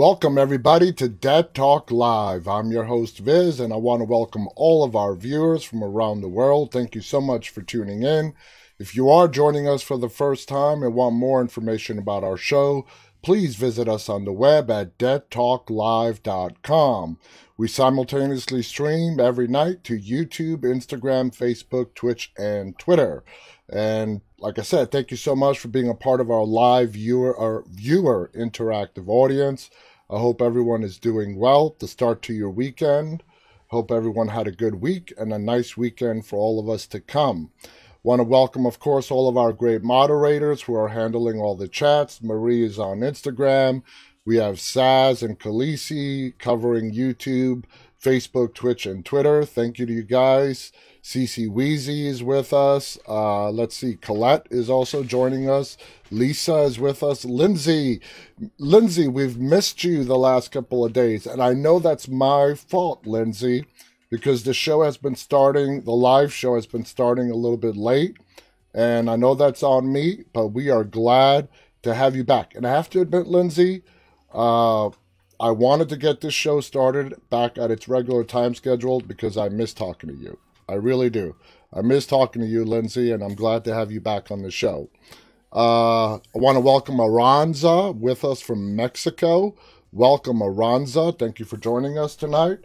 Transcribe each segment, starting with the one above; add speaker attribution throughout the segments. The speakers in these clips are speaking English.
Speaker 1: Welcome, everybody, to Dead Talk Live. I'm your host, Viz, and I want to welcome all of our viewers from around the world. Thank you so much for tuning in. If you are joining us for the first time and want more information about our show, please visit us on the web at deadtalklive.com. We simultaneously stream every night to YouTube, Instagram, Facebook, Twitch, and Twitter. And like I said, thank you so much for being a part of our live viewer our viewer interactive audience. I hope everyone is doing well to start to your weekend. Hope everyone had a good week and a nice weekend for all of us to come. Want to welcome, of course, all of our great moderators who are handling all the chats. Marie is on Instagram. We have Saz and Khaleesi covering YouTube, Facebook, Twitch, and Twitter. Thank you to you guys. Cece Weezy is with us. Uh, let's see, Colette is also joining us. Lisa is with us. Lindsay, Lindsay, we've missed you the last couple of days, and I know that's my fault, Lindsay, because the show has been starting. The live show has been starting a little bit late, and I know that's on me. But we are glad to have you back. And I have to admit, Lindsay, uh, I wanted to get this show started back at its regular time schedule because I miss talking to you. I really do. I miss talking to you, Lindsay, and I'm glad to have you back on the show. Uh, I want to welcome Aranza with us from Mexico. Welcome, Aranza. Thank you for joining us tonight.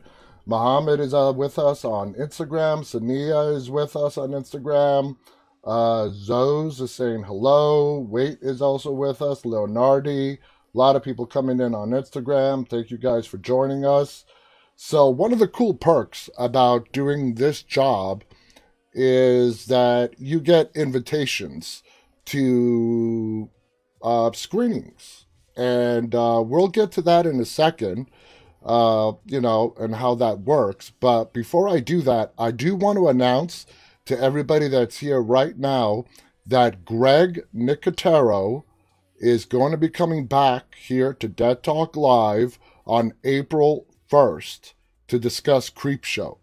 Speaker 1: Mohammed is uh, with us on Instagram. Sania is with us on Instagram. Uh, is saying hello. Wait is also with us. Leonardi. A lot of people coming in on Instagram. Thank you guys for joining us. So, one of the cool perks about doing this job is that you get invitations to uh, screenings. And uh, we'll get to that in a second, uh, you know, and how that works. But before I do that, I do want to announce to everybody that's here right now that Greg Nicotero is going to be coming back here to Dead Talk Live on April 1st to discuss Creepshow.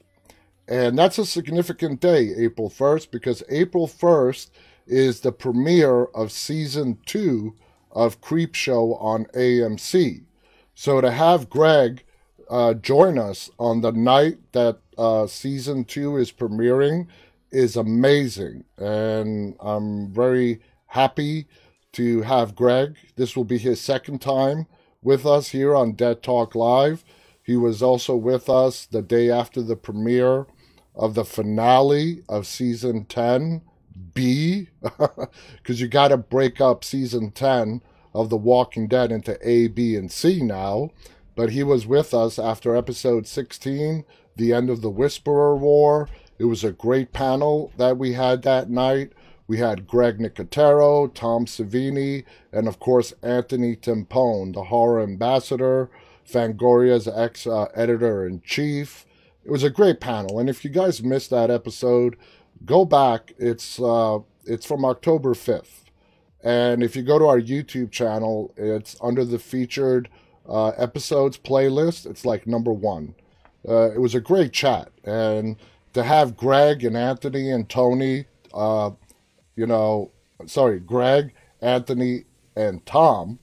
Speaker 1: And that's a significant day, April 1st, because April 1st is the premiere of season two of Creepshow on AMC. So to have Greg uh, join us on the night that uh, season two is premiering is amazing. And I'm very happy to have Greg. This will be his second time with us here on Dead Talk Live. He was also with us the day after the premiere of the finale of season 10 B, because you got to break up season 10 of The Walking Dead into A, B, and C now. But he was with us after episode 16, the end of the Whisperer War. It was a great panel that we had that night. We had Greg Nicotero, Tom Savini, and of course Anthony Timpone, the horror ambassador, Fangoria's ex uh, editor in chief. It was a great panel, and if you guys missed that episode, go back. It's uh, it's from October fifth, and if you go to our YouTube channel, it's under the featured uh, episodes playlist. It's like number one. Uh, it was a great chat, and to have Greg and Anthony and Tony, uh, you know, sorry, Greg, Anthony, and Tom,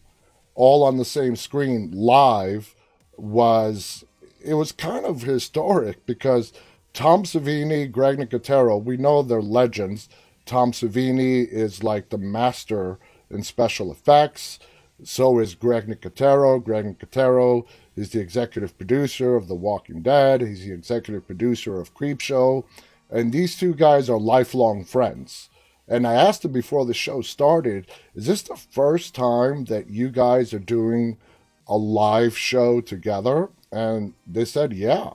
Speaker 1: all on the same screen live was it was kind of historic because Tom Savini, Greg Nicotero, we know they're legends. Tom Savini is like the master in special effects. So is Greg Nicotero. Greg Nicotero is the executive producer of The Walking Dead. He's the executive producer of Creepshow. And these two guys are lifelong friends. And I asked them before the show started, is this the first time that you guys are doing a live show together? And they said, yeah.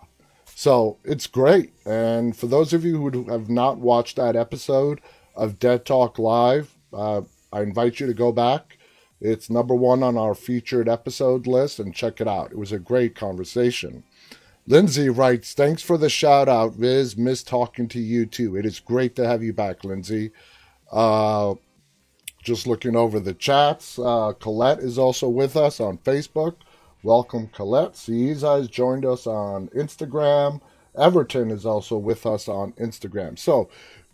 Speaker 1: So it's great. And for those of you who have not watched that episode of Dead Talk Live, uh, I invite you to go back. It's number one on our featured episode list and check it out. It was a great conversation. Lindsay writes, Thanks for the shout out, Viz. Miss talking to you too. It is great to have you back, Lindsay. Uh, just looking over the chats. Uh, Colette is also with us on Facebook. Welcome, Colette. Cieza has joined us on Instagram. Everton is also with us on Instagram. So,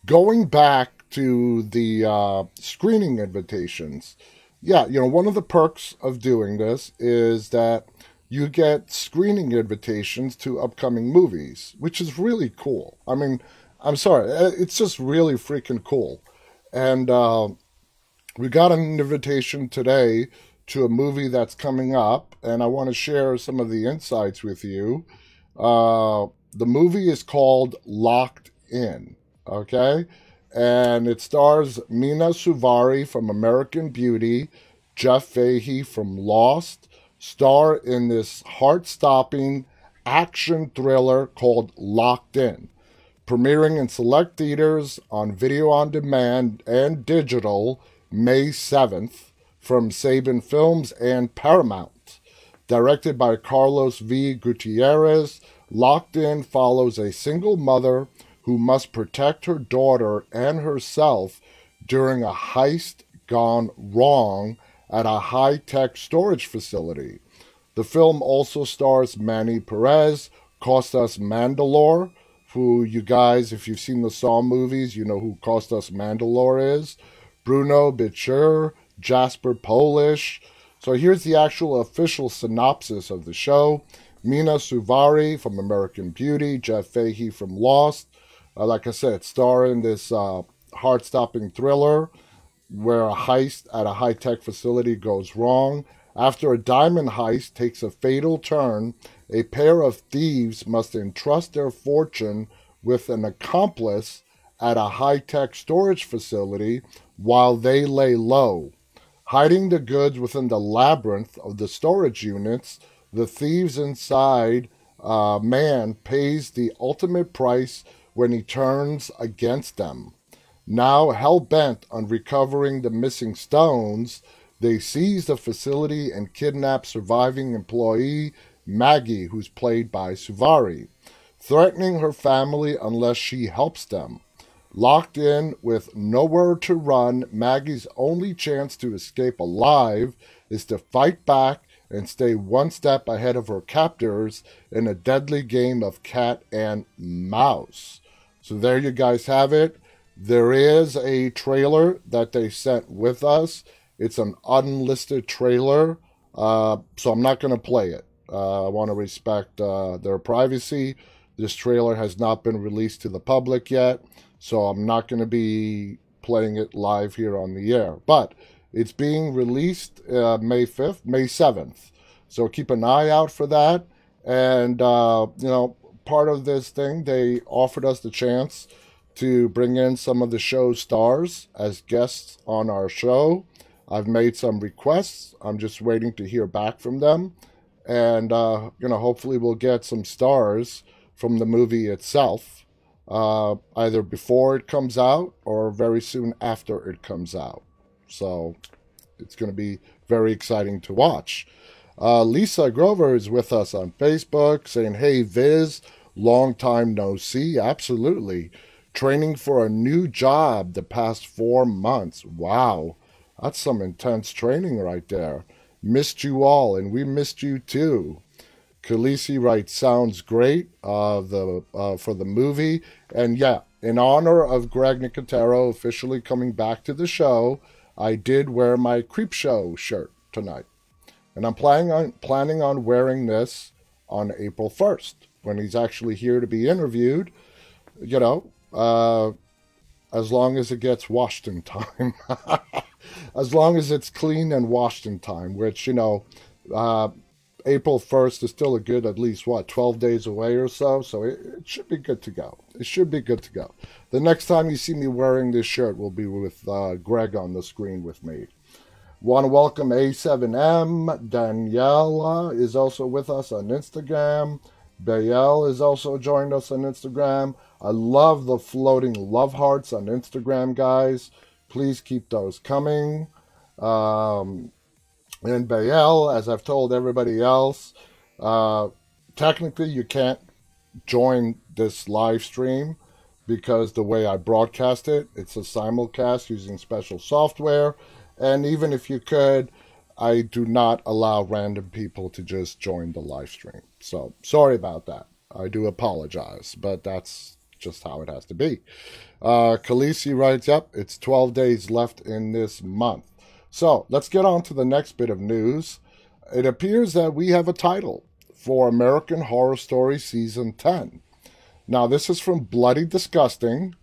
Speaker 1: going back to the uh, screening invitations, yeah, you know, one of the perks of doing this is that you get screening invitations to upcoming movies, which is really cool. I mean, I'm sorry, uh, it's just really freaking cool. And uh, we got an invitation today to a movie that's coming up, and I want to share some of the insights with you. Uh, the movie is called Locked In, okay? And it stars Mena Suvari from American Beauty, Jeff Fahey from Lost, star in this heart stopping action thriller called Locked In, premiering in select theaters on video on demand and digital May 7th from Saban Films and Paramount. Directed by Carlos V. Gutierrez, Locked In follows a single mother who must protect her daughter and herself during a heist gone wrong at a high tech storage facility. The film also stars Manny Perez, Costas Mandylor, who you guys, if you've seen the Saw movies, you know who Costas Mandylor is, Bruno Bichir, Jasper Polish. So here's the actual official synopsis of the show. Mena Suvari from American Beauty, Jeff Fahey from Lost. Uh, like I said, starring in this uh, heart stopping thriller where a heist at a high tech facility goes wrong. After a diamond heist takes a fatal turn, a pair of thieves must entrust their fortune with an accomplice at a high tech storage facility while they lay low. Hiding the goods within the labyrinth of the storage units, the thieves inside uh, man pays the ultimate price when he turns against them. Now hell bent on recovering the missing stones, they seize the facility and kidnap surviving employee Maggie, who's played by Suvari, threatening her family unless she helps them. Locked in with nowhere to run, Maggie's only chance to escape alive is to fight back and stay one step ahead of her captors in a deadly game of cat and mouse. So there you guys have it. There is a trailer that they sent with us. It's an unlisted trailer, uh, so I'm not going to play it. Uh, I want to respect uh, their privacy. This trailer has not been released to the public yet. So I'm not going to be playing it live here on the air. But it's being released uh, May 5th, May 7th. So keep an eye out for that. And, uh, you know, part of this thing, they offered us the chance to bring in some of the show stars as guests on our show. I've made some requests. I'm just waiting to hear back from them. And, uh, you know, hopefully we'll get some stars from the movie itself uh, either before it comes out or very soon after it comes out. So it's going to be very exciting to watch. Uh, Lisa Grover is with us on Facebook saying, Hey, Viz, long time no see. Absolutely. Training for a new job the past four months. Wow. That's some intense training right there. Missed you all, and we missed you too. Khaleesi writes, "Sounds great." Uh, the uh, for the movie, and yeah, in honor of Greg Nicotero officially coming back to the show, I did wear my Creep Show shirt tonight, and I'm planning on planning on wearing this on April 1st when he's actually here to be interviewed. You know, uh, as long as it gets washed in time, as long as it's clean and washed in time, which you know. Uh, April 1st is still a good, at least, what, 12 days away or so. So it, it, should be good to go. It should be good to go. The next time you see me wearing this shirt will be with uh, Greg on the screen with me. Want to welcome A7M. Daniela is also with us on Instagram. Bayel is also joined us on Instagram. I love the floating love hearts on Instagram, guys. Please keep those coming. Um, in Bayel, as I've told everybody else, uh, technically you can't join this live stream because the way I broadcast it, it's a simulcast using special software. And even if you could, I do not allow random people to just join the live stream. So sorry about that. I do apologize, but that's just how it has to be. Uh, Khaleesi writes up, it's 12 days left in this month. So let's get on to the next bit of news. It appears that we have a title. for American Horror Story Season 10. Now, this is from Bloody Disgusting,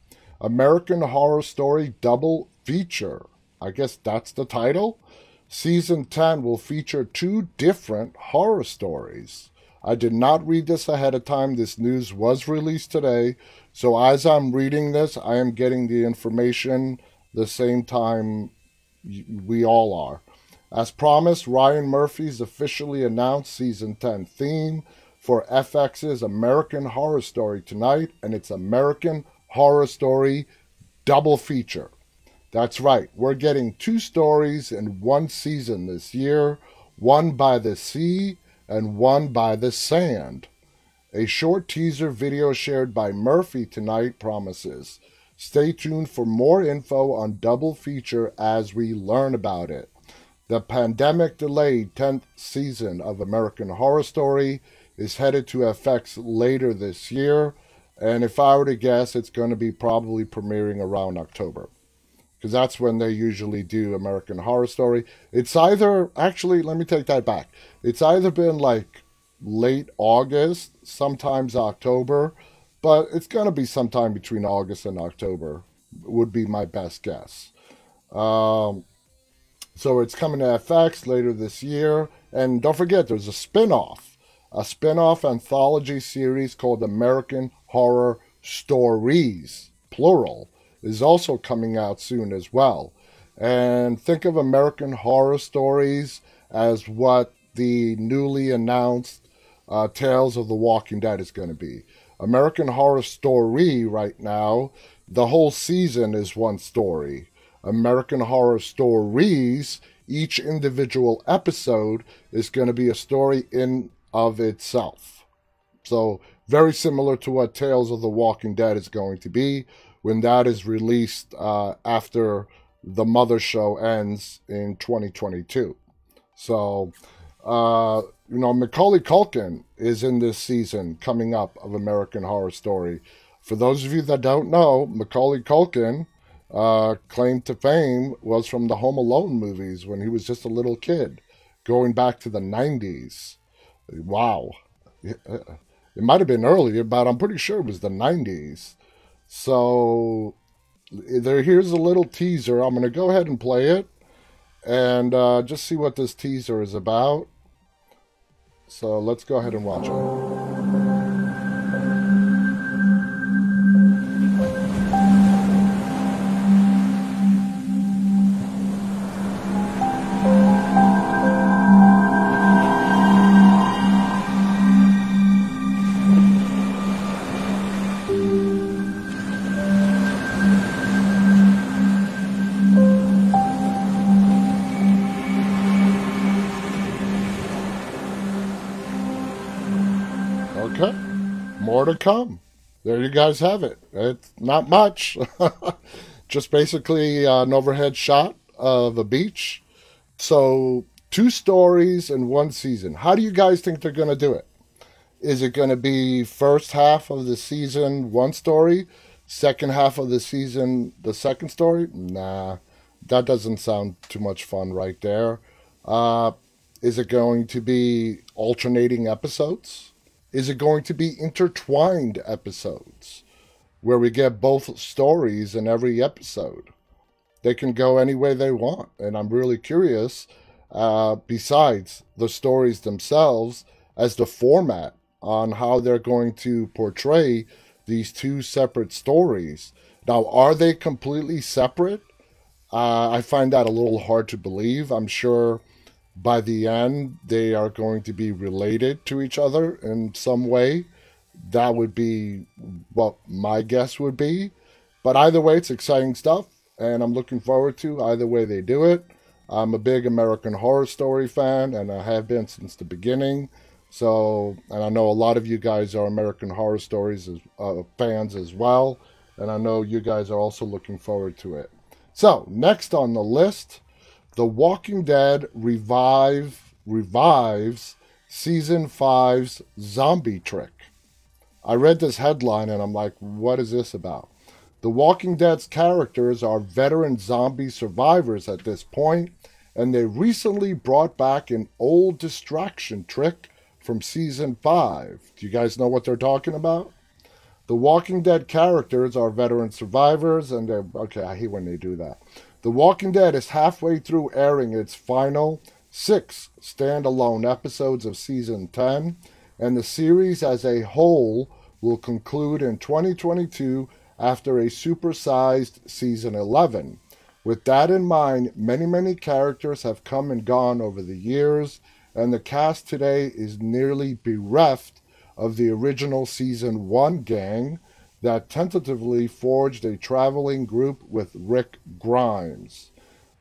Speaker 1: American Horror Story Double Feature. I guess that's the title. Season 10 will feature two different horror stories. I did not read this ahead of time. This news was released today. So as I'm reading this, I am getting the information the same time we all are. As promised, Ryan Murphy's officially announced season 10 theme for FX's American Horror Story tonight, and it's American Horror Story double feature. That's right, we're getting two stories in one season this year one by the sea and one by the sand. A short teaser video shared by Murphy tonight promises. Stay tuned for more info on Double Feature as we learn about it. The pandemic delayed 10th season of American Horror Story is headed to FX later this year, and if I were to guess, it's going to be probably premiering around October because that's when they usually do American Horror Story. It's either actually, let me take that back. It's either been like late August, sometimes October, but it's going to be sometime between August and October, would be my best guess. Um, so it's coming to FX later this year. And don't forget, there's a spin off, a spin off anthology series called American Horror Stories, plural is also coming out soon as well. And think of American Horror Stories as what the newly announced uh, Tales of the Walking Dead is going to be. American Horror Story right now, the whole season is one story. American Horror Stories, each individual episode is going to be a story in of itself. So very similar to what Tales of the Walking Dead is going to be when that is released uh, after the Mother Show ends in 2022. So, uh, you know, Macaulay Culkin is in this season coming up of American Horror Story. For those of you that don't know, Macaulay Culkin uh, claim to fame was from the Home Alone movies when he was just a little kid, going back to the 90s. Wow. It might have been earlier, but I'm pretty sure it was the 90s. So there, here's a little teaser. I'm going to go ahead and play it and uh, just see what this teaser is about. So let's go ahead and watch it. Come. There you guys have it. It's not much. Just basically an overhead shot of a beach. So, two stories in one season. How do you guys think they're going to do it? Is it going to be first half of the season, one story? Second half of the season, the second story? Nah, that doesn't sound too much fun right there. Uh, is it going to be alternating episodes? Is it going to be intertwined episodes where we get both stories in every episode? They can go any way they want. And I'm really curious, uh, besides the stories themselves, as the format on how they're going to portray these two separate stories. Now, are they completely separate? Uh, I find that a little hard to believe. I'm sure by the end they are going to be related to each other in some way. That would be what my guess would be. But either way, it's exciting stuff, and I'm looking forward to either way they do it. I'm a big American Horror Story fan, and I have been since the beginning. So, and I know a lot of you guys are American Horror Stories as, uh, fans as well, and I know you guys are also looking forward to it. So, next on the list the Walking Dead revive revives season 5's zombie trick. I read this headline and I'm like, what is this about? The Walking Dead's characters are veteran zombie survivors at this point, and they recently brought back an old distraction trick from season 5. Do you guys know what they're talking about? The Walking Dead characters are veteran survivors, and they're okay. I hate when they do that. The Walking Dead is halfway through airing its final six standalone episodes of season 10, and the series as a whole will conclude in 2022 after a supersized season 11. With that in mind, many, many characters have come and gone over the years, and the cast today is nearly bereft of the original season 1 gang that tentatively forged a traveling group with Rick Grimes.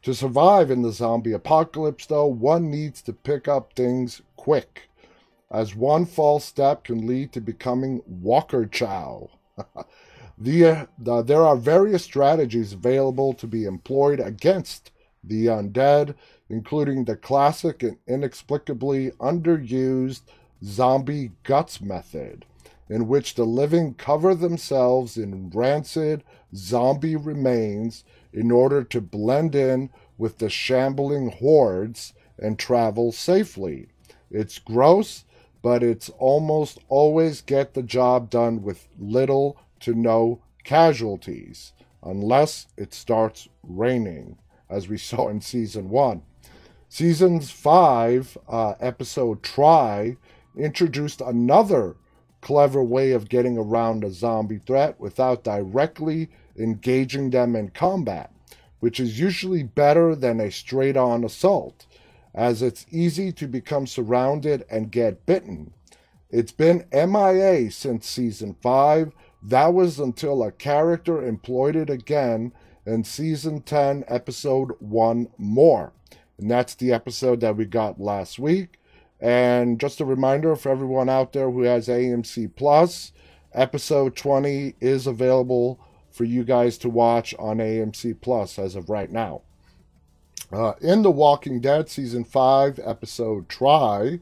Speaker 1: To survive in the zombie apocalypse, though, one needs to pick up things quick, as one false step can lead to becoming Walker Chow. the, uh, the, there are various strategies available to be employed against the undead, including the classic and inexplicably underused zombie guts method in which the living cover themselves in rancid zombie remains in order to blend in with the shambling hordes and travel safely. It's gross, but it's almost always get the job done with little to no casualties, unless it starts raining, as we saw in season one. Seasons five, uh, episode Try, introduced another clever way of getting around a zombie threat without directly engaging them in combat, which is usually better than a straight on assault, as it's easy to become surrounded and get bitten. It's been MIA since season 5. That was until a character employed it again in season 10, episode 1 More. And that's the episode that we got last week. And just a reminder for everyone out there who has AMC Plus, episode 20 is available for you guys to watch on AMC Plus as of right now. Uh, in The Walking Dead season 5 episode Try,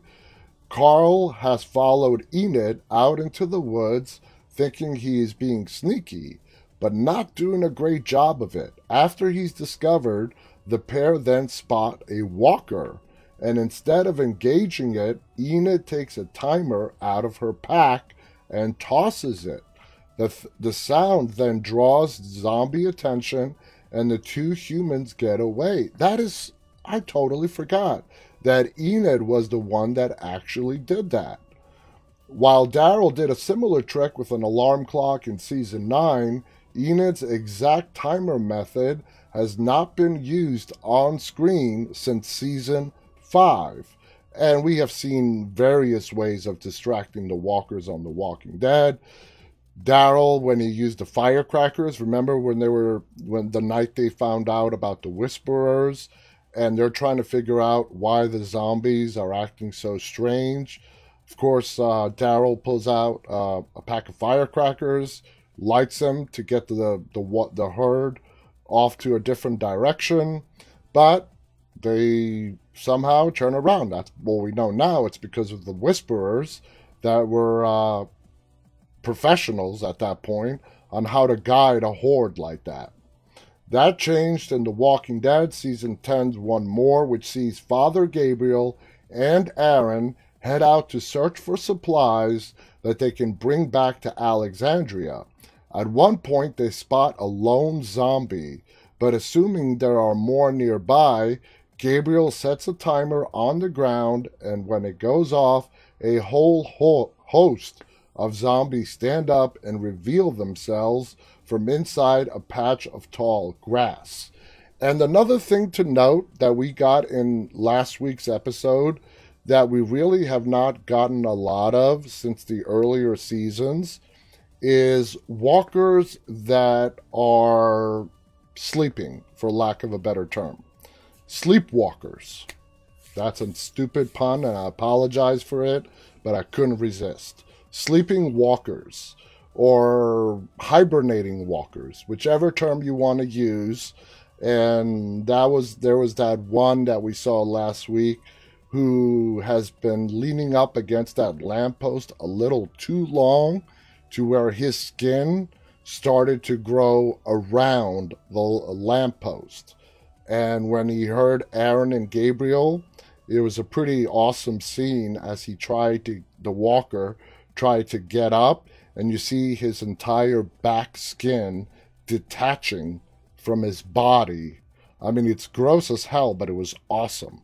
Speaker 1: Carl has followed Enid out into the woods thinking he is being sneaky, but not doing a great job of it. After he's discovered, the pair then spot a walker and instead of engaging it, Enid takes a timer out of her pack and tosses it. The, th- the sound then draws zombie attention, and the two humans get away. That is, I totally forgot that Enid was the one that actually did that. While Daryl did a similar trick with an alarm clock in season 9, Enid's exact timer method has not been used on screen since season five. And we have seen various ways of distracting the walkers on The Walking Dead. Daryl, when he used the firecrackers, remember when they were when the night they found out about the whisperers, and they're trying to figure out why the zombies are acting so strange. Of course, uh, Daryl pulls out uh, a pack of firecrackers, lights them to get the the what the herd off to a different direction, but they somehow turn around. That's what we know now. It's because of the whisperers that were uh, professionals at that point on how to guide a horde like that. That changed in The Walking Dead season 10's One More, which sees Father Gabriel and Aaron head out to search for supplies that they can bring back to Alexandria. At one point, they spot a lone zombie, but assuming there are more nearby, Gabriel sets a timer on the ground, and when it goes off, a whole ho- host of zombies stand up and reveal themselves from inside a patch of tall grass. And another thing to note that we got in last week's episode that we really have not gotten a lot of since the earlier seasons is walkers that are sleeping, for lack of a better term. Sleepwalkers. That's a stupid pun, and I apologize for it, but I couldn't resist. Sleeping walkers or hibernating walkers, whichever term you want to use. And that was there was that one that we saw last week who has been leaning up against that lamppost a little too long to where his skin started to grow around the lamppost. And when he heard Aaron and Gabriel, it was a pretty awesome scene as he tried to, the walker tried to get up, and you see his entire back skin detaching from his body. I mean, it's gross as hell, but it was awesome.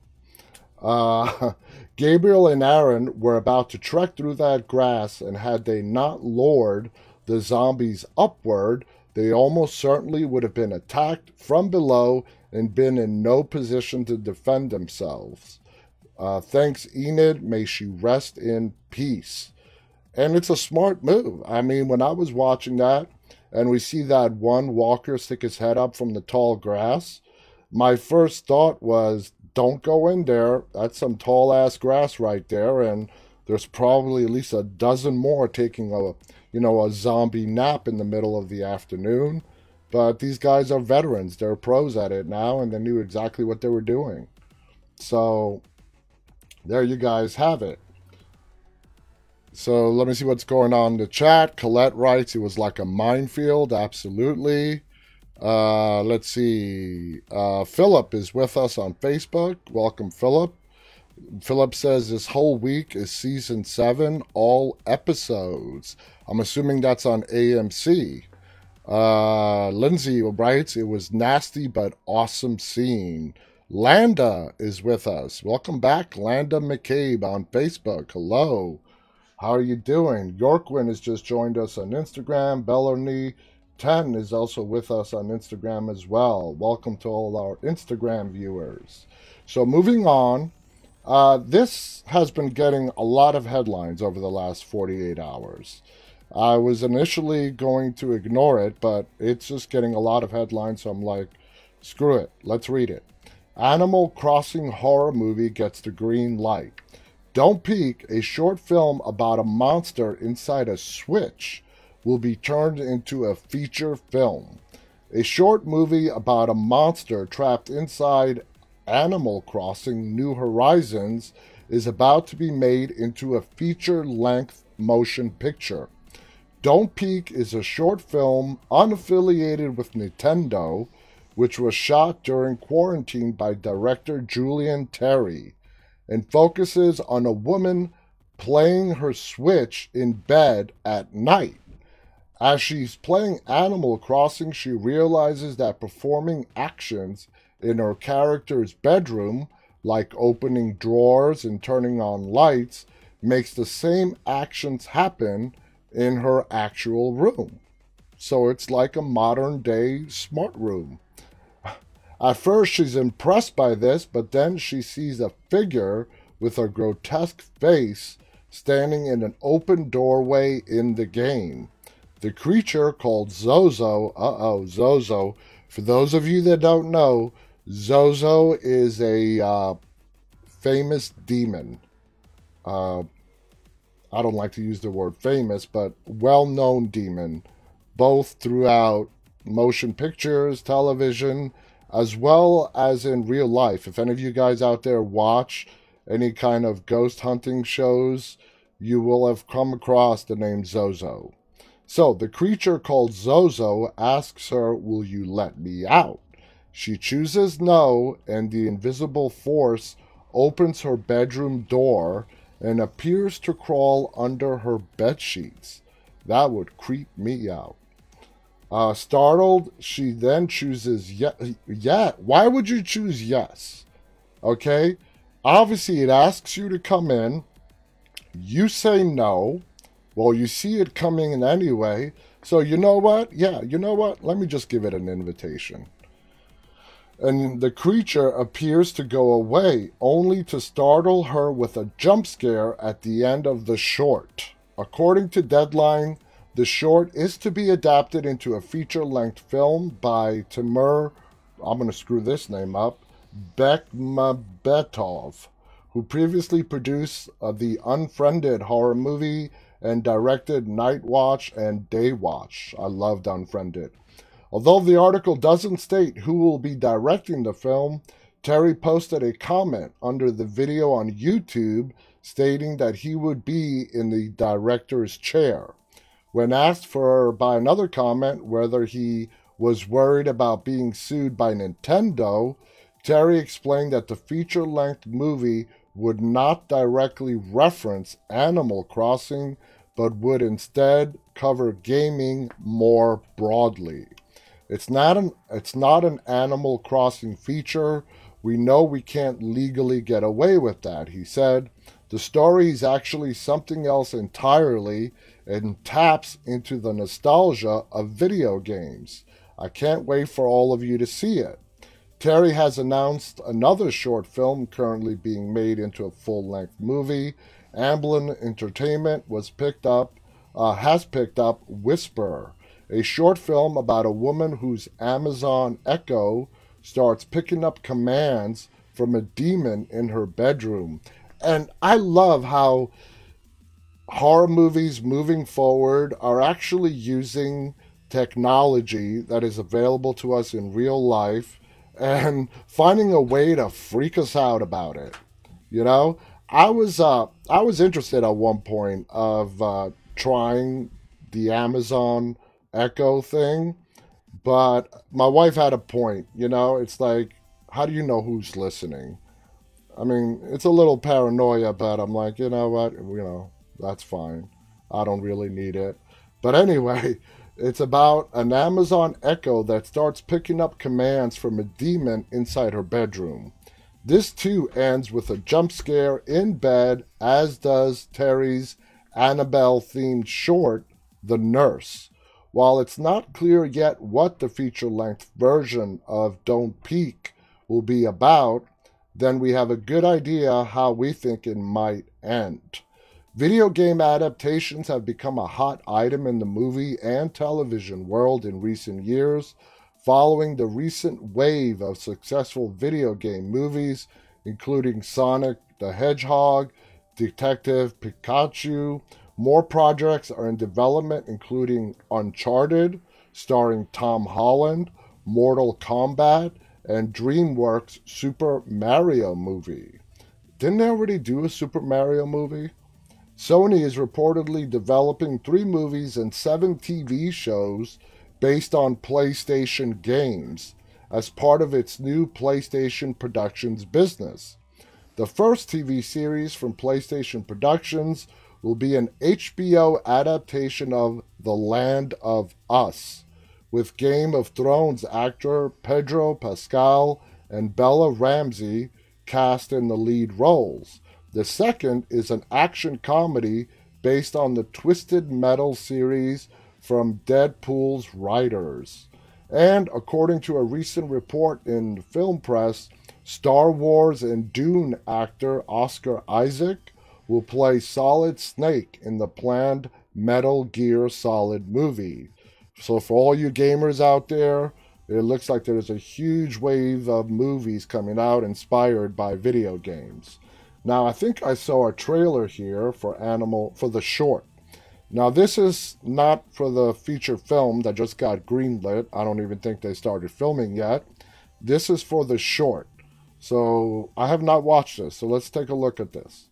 Speaker 1: Uh, Gabriel and Aaron were about to trek through that grass, and had they not lured the zombies upward, they almost certainly would have been attacked from below and been in no position to defend themselves. Uh, thanks, Enid. May she rest in peace. And it's a smart move. I mean, when I was watching that and we see that one walker stick his head up from the tall grass, my first thought was, don't go in there. That's some tall ass grass right there. And there's probably at least a dozen more taking a, you know, a zombie nap in the middle of the afternoon. But these guys are veterans. They're pros at it now, and they knew exactly what they were doing. So there you guys have it. So let me see what's going on in the chat. Colette writes, it was like a minefield. Absolutely. Uh, let's see. Uh, Philip is with us on Facebook. Welcome, Philip. Philip says this whole week is season seven, all episodes. I'm assuming that's on AMC. Uh, Lindsay writes, it was nasty but awesome scene. Landa is with us. Welcome back, Landa McCabe on Facebook. Hello. How are you doing? Yorkwin has just joined us on Instagram. Bellerney 10 is also with us on Instagram as well. Welcome to all our Instagram viewers. So, moving on, uh, this has been getting a lot of headlines over the last 48 hours. I was initially going to ignore it, but it's just getting a lot of headlines, so I'm like, screw it, let's read it. Animal Crossing horror movie gets the green light. Don't Peek, a short film about a monster inside a switch, will be turned into a feature film. A short movie about a monster trapped inside Animal Crossing New Horizons is about to be made into a feature length motion picture. Don't Peek is a short film unaffiliated with Nintendo which was shot during quarantine by director Julian Terry and focuses on a woman playing her Switch in bed at night. As she's playing Animal Crossing, she realizes that performing actions in her character's bedroom, like opening drawers and turning on lights, makes the same actions happen in her actual room. So it's like a modern day smart room. At first, she's impressed by this, but then she sees a figure with a grotesque face standing in an open doorway in the game. The creature called Zozo, uh oh, Zozo, for those of you that don't know, Zozo is a uh, famous demon. Uh, I don't like to use the word famous, but well known demon, both throughout motion pictures, television, as well as in real life. If any of you guys out there watch any kind of ghost hunting shows, you will have come across the name Zozo. So the creature called Zozo asks her, Will you let me out? She chooses no, and the invisible force opens her bedroom door and appears to crawl under her bed sheets. That would creep me out. Uh, startled, she then chooses yes. Yeah, why would you choose yes? Okay, obviously it asks you to come in. You say no. Well, you see it coming in anyway. So you know what? Yeah, you know what? Let me just give it an invitation. And the creature appears to go away, only to startle her with a jump scare at the end of the short. According to Deadline, the short is to be adapted into a feature length film by Timur, I'm going to screw this name up, Bekmambetov, who previously produced uh, the Unfriended horror movie and directed Night Watch and Day Watch. I loved Unfriended. Although the article doesn't state who will be directing the film, Terry posted a comment under the video on YouTube stating that he would be in the director's chair. When asked for by another comment whether he was worried about being sued by Nintendo, Terry explained that the feature length movie would not directly reference Animal Crossing, but would instead cover gaming more broadly. It's not an it's not an Animal Crossing feature. We know we can't legally get away with that, he said. The story is actually something else entirely and taps into the nostalgia of video games. I can't wait for all of you to see it. Terry has announced another short film currently being made into a full-length movie. Amblin Entertainment was picked up, uh, has picked up Whisper, a short film about a woman whose Amazon Echo starts picking up commands from a demon in her bedroom. And I love how horror movies moving forward are actually using technology that is available to us in real life and finding a way to freak us out about it. You know, I was uh, I was interested at one point of uh, trying the Amazon Echo thing, but my wife had a point. You know, it's like, how do you know who's listening? I mean, it's a little paranoia, but I'm like, you know what, you know, that's fine. I don't really need it. But anyway, it's about an Amazon Echo that starts picking up commands from a demon inside her bedroom. This too ends with a jump scare in bed, as does Terry's Annabelle themed short, The Nurse. While it's not clear yet what the feature length version of Don't Peek will be about, then we have a good idea how we think it might end. Video game adaptations have become a hot item in the movie and television world in recent years, following the recent wave of successful video game movies, including Sonic the Hedgehog, Detective Pikachu. More projects are in development, including Uncharted, starring Tom Holland, Mortal Kombat, and DreamWorks' Super Mario movie. Didn't they already do a Super Mario movie? Sony is reportedly developing three movies and seven TV shows based on PlayStation games as part of its new PlayStation Productions business. The first TV series from PlayStation Productions will be an HBO adaptation of The Last of Us, with Game of Thrones actor Pedro Pascal and Bella Ramsey cast in the lead roles. The second is an action comedy based on the Twisted Metal series from Deadpool's writers. And according to a recent report in film press, Star Wars and Dune actor Oscar Isaac will play Solid Snake in the planned Metal Gear Solid movie. So, for all you gamers out there, it looks like there's a huge wave of movies coming out inspired by video games. Now, I think I saw a trailer here for Animal for the short. Now, this is not for the feature film that just got greenlit. I don't even think they started filming yet. This is for the short. So, I have not watched this. So, let's take a look at this.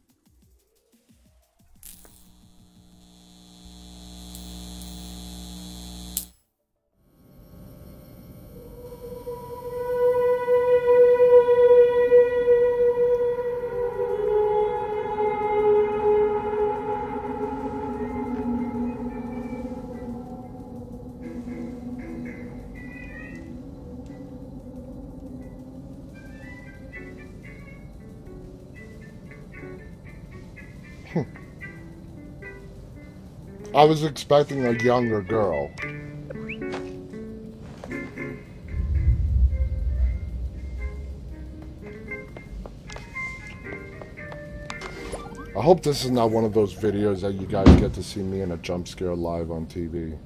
Speaker 1: I was expecting a younger girl. I hope this is not one of those videos that you guys get to see me in a jump scare live on TV.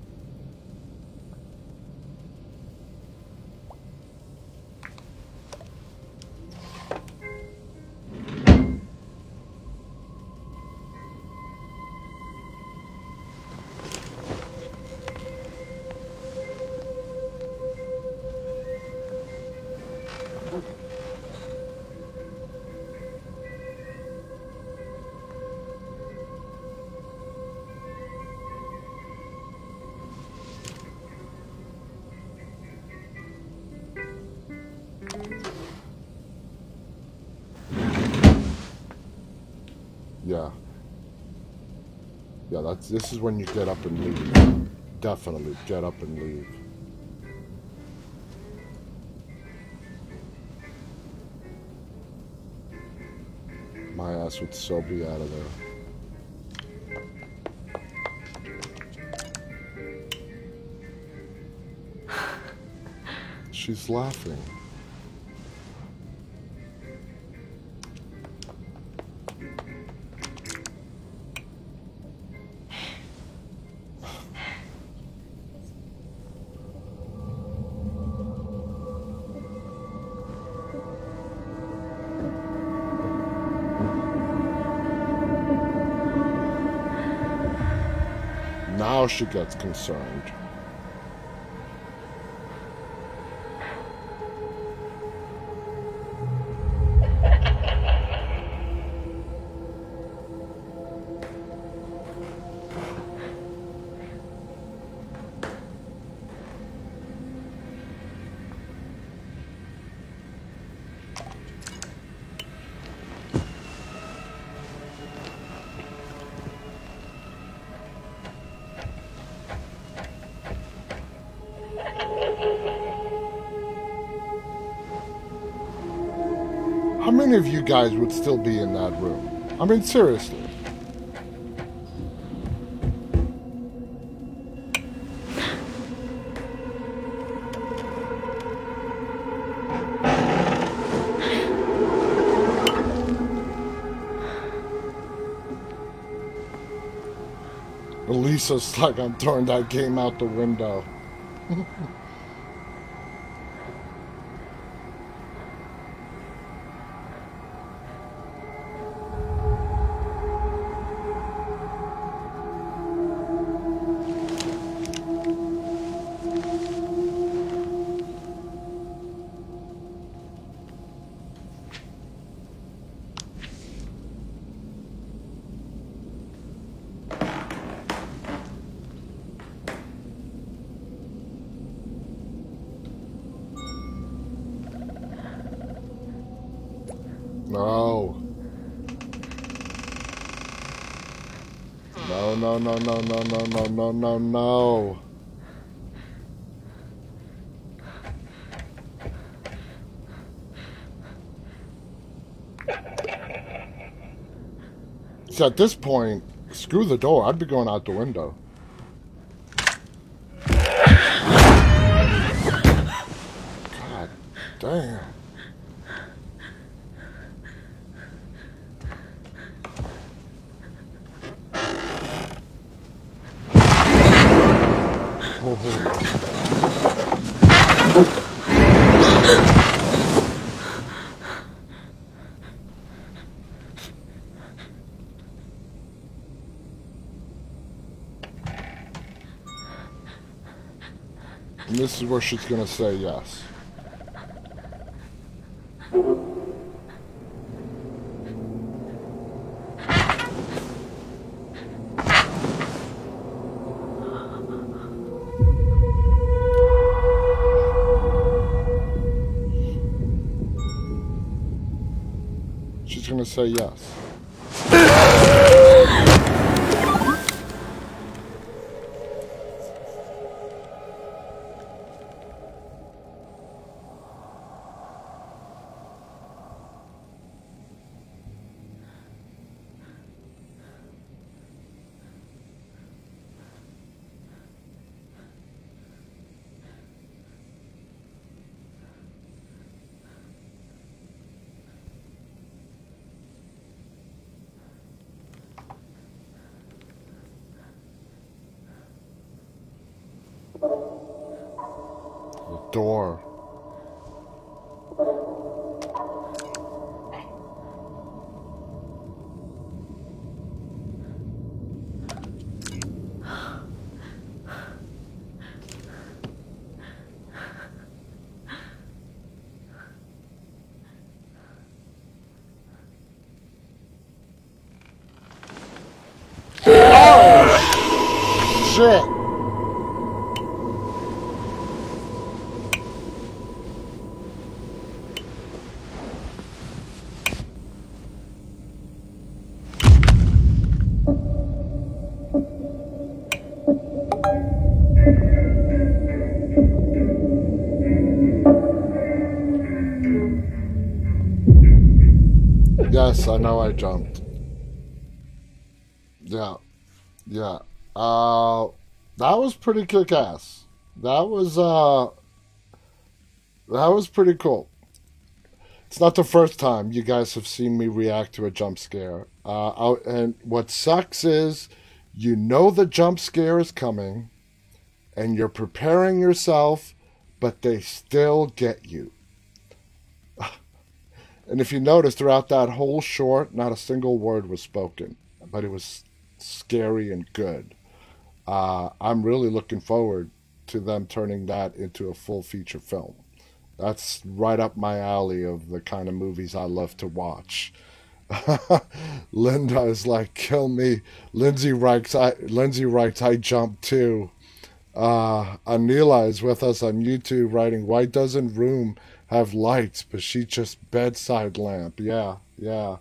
Speaker 1: Yeah, that's this is when you get up and leave. Definitely get up and leave. My ass would so be out of there. She's laughing. Russia gets concerned. Many of you guys would still be in that room? I mean, seriously. Lisa's like, I'm throwing that game out the window. no, no, no, no, no, no, no, no. So at this point, screw the door. I'd be going out the window. And this is where she's gonna say yes. She's gonna say yes. The door. Yes, I know I jumped. Yeah. Yeah. Uh that was pretty kick ass. That was uh that was pretty cool. It's not the first time you guys have seen me react to a jump scare. Uh, and what sucks is you know the jump scare is coming and you're preparing yourself, but they still get you. And if you notice, throughout that whole short, not a single word was spoken, but it was scary and good. Uh, I'm really looking forward to them turning that into a full feature film. That's right up my alley of the kind of movies I love to watch. Linda is like, kill me. Lindsay writes, I, Lindsay writes, I jumped too. Uh, Anila is with us on YouTube writing, why doesn't Room have lights, but she just bedside lamp. Yeah, yeah.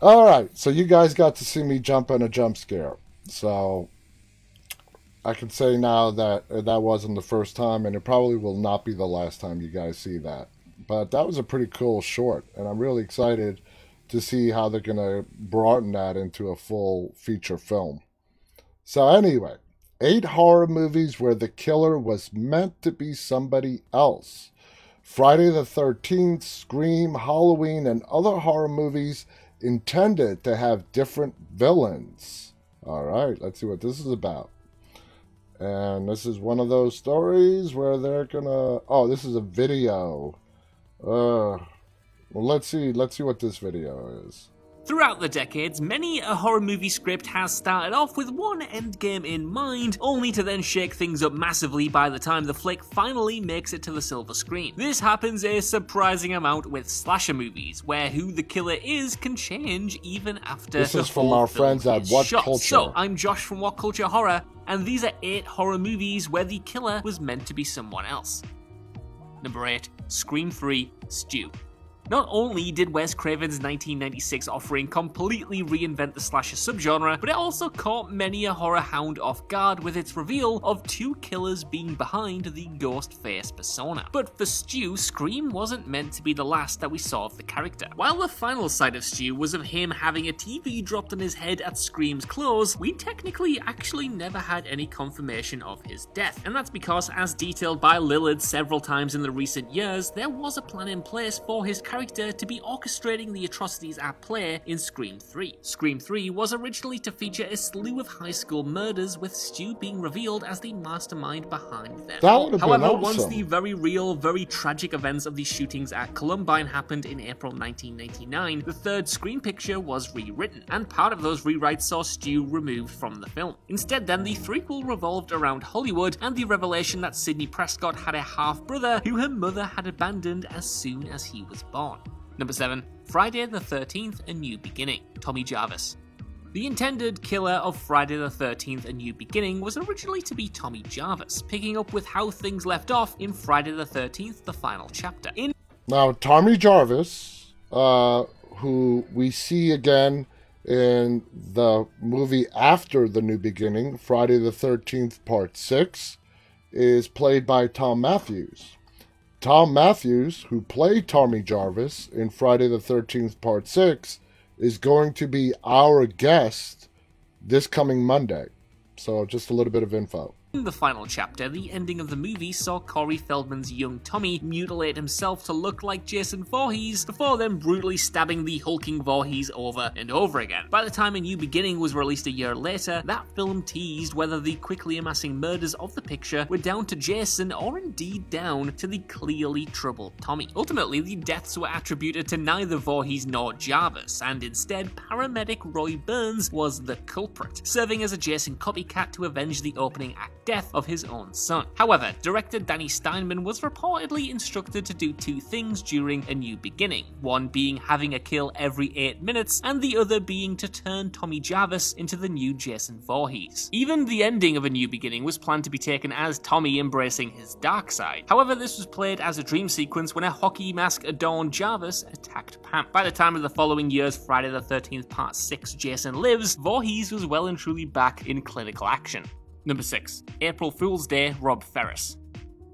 Speaker 1: All right, so you guys got to see me jump on a jump scare. So I can say now that uh, that wasn't the first time, and it probably will not be the last time you guys see that. But that was a pretty cool short, and I'm really excited to see how they're going to broaden that into a full feature film. So, anyway, eight horror movies where the killer was meant to be somebody else. Friday the 13th, Scream, Halloween, and other horror movies intended to have different villains. All right, let's see what this is about. And this is one of those stories where they're gonna. Oh, this is a video. Uh, well, let's see. Let's see what this video is.
Speaker 2: Throughout the decades, many a horror movie script has started off with one endgame in mind, only to then shake things up massively by the time the flick finally makes it to the silver screen. This happens a surprising amount with slasher movies, where who the killer is can change even after
Speaker 1: This is from our friends at What
Speaker 2: shot.
Speaker 1: Culture.
Speaker 2: So, I'm Josh from What Culture Horror, and these are 8 horror movies where the killer was meant to be someone else. Number 8, Scream 3, Stew. Not only did Wes Craven's 1996 offering completely reinvent the slasher subgenre, but it also caught many a horror hound off guard with its reveal of two killers being behind the ghost face persona. But for Stu, Scream wasn't meant to be the last that we saw of the character. While the final sight of Stu was of him having a TV dropped on his head at Scream's close, we technically actually never had any confirmation of his death. And that's because, as detailed by Lillard several times in the recent years, there was a plan in place for his character character to be orchestrating the atrocities at play in Scream 3. Scream 3 was originally to feature a slew of high school murders, with Stu being revealed as the mastermind behind them.
Speaker 1: That would have
Speaker 2: However,
Speaker 1: awesome.
Speaker 2: once the very real, very tragic events of the shootings at Columbine happened in April 1999, the third Scream picture was rewritten, and part of those rewrites saw Stu removed from the film. Instead, then, the threequel revolved around Hollywood and the revelation that Sidney Prescott had a half brother who her mother had abandoned as soon as he was born. Number 7. Friday the 13th A New Beginning, Tommy Jarvis. The intended killer of Friday the 13th A New Beginning was originally to be Tommy Jarvis, picking up with how things left off in Friday the 13th, the final chapter. In
Speaker 1: Now, Tommy Jarvis, uh, who we see again in the movie after The New Beginning, Friday the 13th, Part 6, is played by Thom Mathews. Thom Mathews, who played Tommy Jarvis in Friday the 13th, Part 6, is going to be our guest this coming Monday. So, just a little bit of info.
Speaker 2: In the final chapter, the ending of the movie saw Corey Feldman's young Tommy mutilate himself to look like Jason Voorhees before then brutally stabbing the hulking Voorhees over and over again. By the time A New Beginning was released a year later, that film teased whether the quickly amassing murders of the picture were down to Jason or indeed down to the clearly troubled Tommy. Ultimately, the deaths were attributed to neither Voorhees nor Jarvis, and instead, paramedic Roy Burns was the culprit, serving as a Jason copycat to avenge the opening act death of his own son. However, director Danny Steinmann was reportedly instructed to do two things during A New Beginning, one being having a kill every 8 minutes, and the other being to turn Tommy Jarvis into the new Jason Voorhees. Even the ending of A New Beginning was planned to be taken as Tommy embracing his dark side. However, this was played as a dream sequence when a hockey mask adorned Jarvis attacked Pam. By the time of the following year's Friday the 13th Part 6 Jason Lives, Voorhees was well and truly back in clinical action. Number 6. April Fool's Day, Rob Ferris.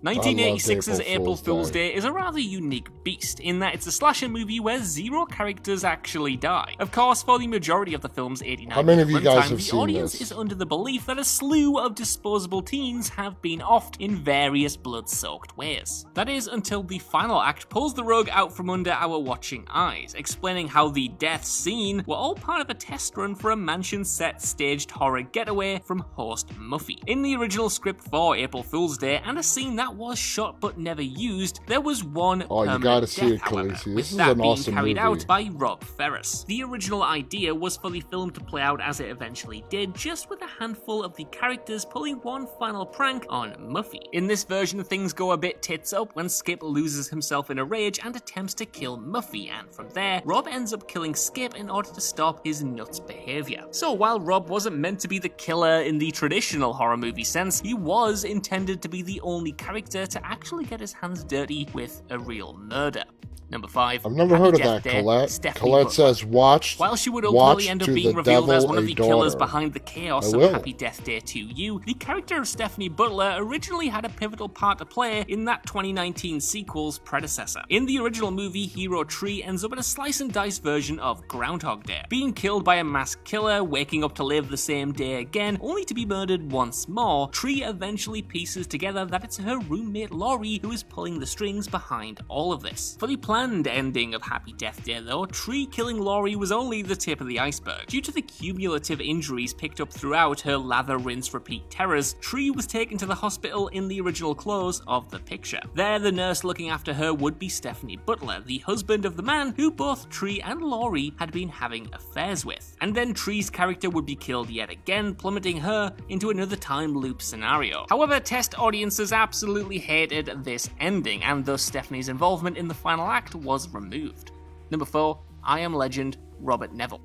Speaker 2: 1986's
Speaker 1: April Fool's Day.
Speaker 2: Day is a rather unique beast in that it's a slasher movie where zero characters actually die. Of course, for the majority of the film's 89
Speaker 1: How many of you guys
Speaker 2: runtime,
Speaker 1: have
Speaker 2: the
Speaker 1: seen
Speaker 2: audience
Speaker 1: this?
Speaker 2: is under the belief that a slew of disposable teens have been offed in various blood-soaked ways. That is until the final act pulls the rug out from under our watching eyes, explaining how the death scene were all part of a test run for a mansion set staged horror getaway from host Muffy. In the original script for April Fool's Day and a scene that was shot but never used, there was one
Speaker 1: Oh, you gotta see
Speaker 2: death,
Speaker 1: it,
Speaker 2: however,
Speaker 1: Khaleesi.
Speaker 2: with
Speaker 1: This is
Speaker 2: that
Speaker 1: an
Speaker 2: being
Speaker 1: awesome
Speaker 2: carried
Speaker 1: movie.
Speaker 2: out by Rob Ferris. The original idea was for the film to play out as it eventually did, just with a handful of the characters pulling one final prank on Muffy. In this version, things go a bit tits up when Skip loses himself in a rage and attempts to kill Muffy, and from there, Rob ends up killing Skip in order to stop his nuts behavior. So while Rob wasn't meant to be the killer in the traditional horror movie sense, he was intended to be the only character to actually get his hands dirty with a real murder. Number five.
Speaker 1: I've never heard of that,
Speaker 2: Day,
Speaker 1: Colette.
Speaker 2: Stephanie
Speaker 1: Colette
Speaker 2: Butler.
Speaker 1: says, watch,
Speaker 2: While she would ultimately end up being revealed as one of the killers behind the chaos of. Happy Death Day to You, the character of Stephanie Butler originally had a pivotal part to play in that 2019 sequel's predecessor. In the original movie, Hero Tree ends up in a slice and dice version of Groundhog Day, being killed by a masked killer, waking up to live the same day again, only to be murdered once more. Tree eventually pieces together that it's her roommate Laurie who is pulling the strings behind all of this. For the planned ending of Happy Death Day, though, Tree killing Laurie was only the tip of the iceberg. Due to the cumulative injuries picked up throughout her lather, rinse, repeat terrors, Tree was taken to the hospital in the original close of the picture. There, the nurse looking after her would be Stephanie Butler, the husband of the man who both Tree and Laurie had been having affairs with. And then Tree's character would be killed yet again, plummeting her into another time loop scenario. However, test audiences absolutely hated this ending, and thus Stephanie's involvement in the final act was removed. Number 4, I Am Legend, Robert Neville.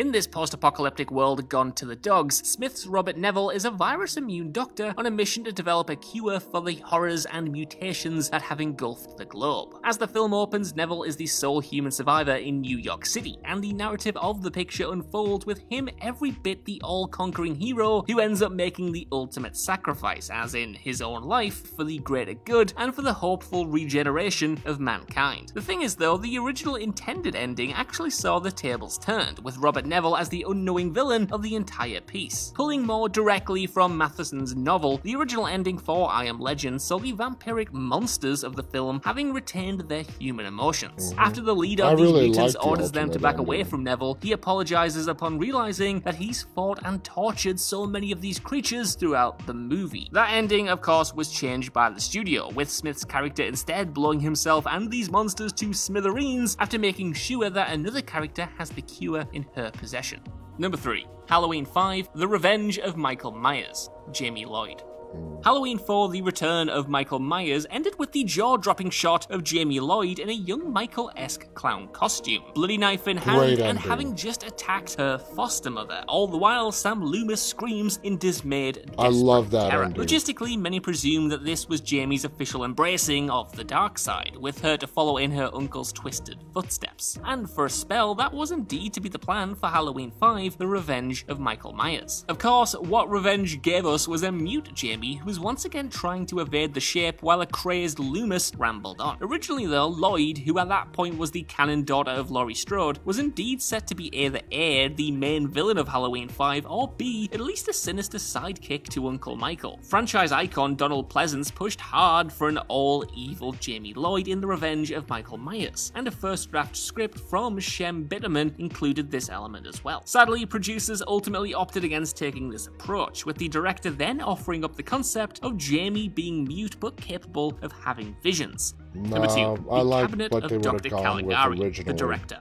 Speaker 2: In this post apocalyptic world gone to the dogs, Smith's Robert Neville is a virus immune doctor on a mission to develop a cure for the horrors and mutations that have engulfed the globe. As the film opens, Neville is the sole human survivor in New York City, and the narrative of the picture unfolds with him every bit the all conquering hero who ends up making the ultimate sacrifice, as in his own life, for the greater good and for the hopeful regeneration of mankind. The thing is, though, the original intended ending actually saw the tables turned, with Robert Neville as the unknowing villain of the entire piece. Pulling more directly from Matheson's novel, the original ending for I Am Legend saw the vampiric monsters of the film having retained their human emotions. Mm-hmm. After the leader
Speaker 1: I
Speaker 2: of the
Speaker 1: really
Speaker 2: mutants
Speaker 1: the
Speaker 2: orders them to back away from Neville, he apologizes upon realizing that he's fought and tortured so many of these creatures throughout the movie. That ending, of course, was changed by the studio, with Smith's character instead blowing himself and these monsters to smithereens after making sure that another character has the cure in her possession. Number 3. Halloween 5 The Revenge of Michael Myers, Jamie Lloyd. Halloween 4 The Return of Michael Myers ended with the jaw dropping shot of Jamie Lloyd in a young Michael esque clown costume, bloody knife in hand, and having just attacked her foster mother. All the while, Sam Loomis screams in dismayed,
Speaker 1: I love that
Speaker 2: terror.
Speaker 1: ending.
Speaker 2: Logistically, many presume that this was Jamie's official embracing of the dark side, with her to follow in her uncle's twisted footsteps. And for a spell, that was indeed to be the plan for Halloween 5 The Revenge of Michael Myers. Of course, what Revenge gave us was a mute Jamie who was once again trying to evade the shape while a crazed Loomis rambled on. Originally, though, Lloyd, who at that point was the canon daughter of Laurie Strode, was indeed set to be either A, the main villain of Halloween 5, or B, at least a sinister sidekick to Uncle Michael. Franchise icon Donald Pleasence pushed hard for an all evil Jamie Lloyd in The Revenge of Michael Myers, and a first draft script from Shem Bitterman included this element as well. Sadly, producers ultimately opted against taking this approach, with the director then offering up the concept of Jamie being mute but capable of having visions. Number two, The
Speaker 1: I like
Speaker 2: Cabinet
Speaker 1: what
Speaker 2: of
Speaker 1: they
Speaker 2: Dr.
Speaker 1: gone with
Speaker 2: Caligari, the director.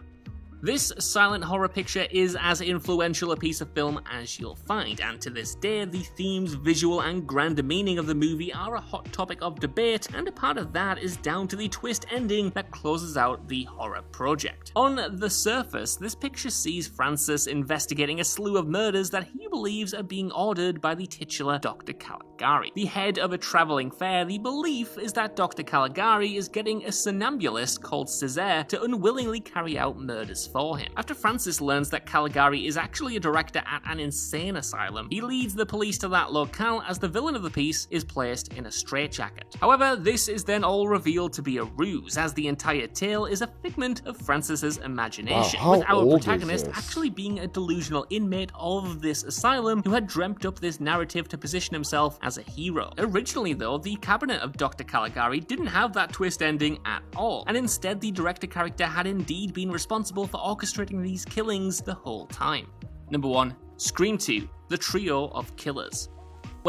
Speaker 2: This silent horror picture is as influential a piece of film as you'll find, and to this day, the themes, visual, and grand meaning of the movie are a hot topic of debate, and a part of that is down to the twist ending that closes out the horror project. On the surface, this picture sees Francis investigating a slew of murders that he believes are being ordered by the titular Dr. Caligari. The head of a traveling fair, the belief is that Dr. Caligari is getting a somnambulist called Cesare to unwillingly carry out murders for him. After Francis learns that Caligari is actually a director at an insane asylum, he leads the police to that locale as the villain of the piece is placed in a straitjacket. However, this is then all revealed to be a ruse, as the entire tale is a figment of Francis's imagination,
Speaker 1: Wow,
Speaker 2: with our protagonist actually being a delusional inmate of this asylum who had dreamt up this narrative to position himself as a hero. Originally, though, the cabinet of Dr. Caligari didn't have that twist ending at all, and instead the director character had indeed been responsible for orchestrating these killings the whole time. Number 1. Scream 2 The Trio of Killers.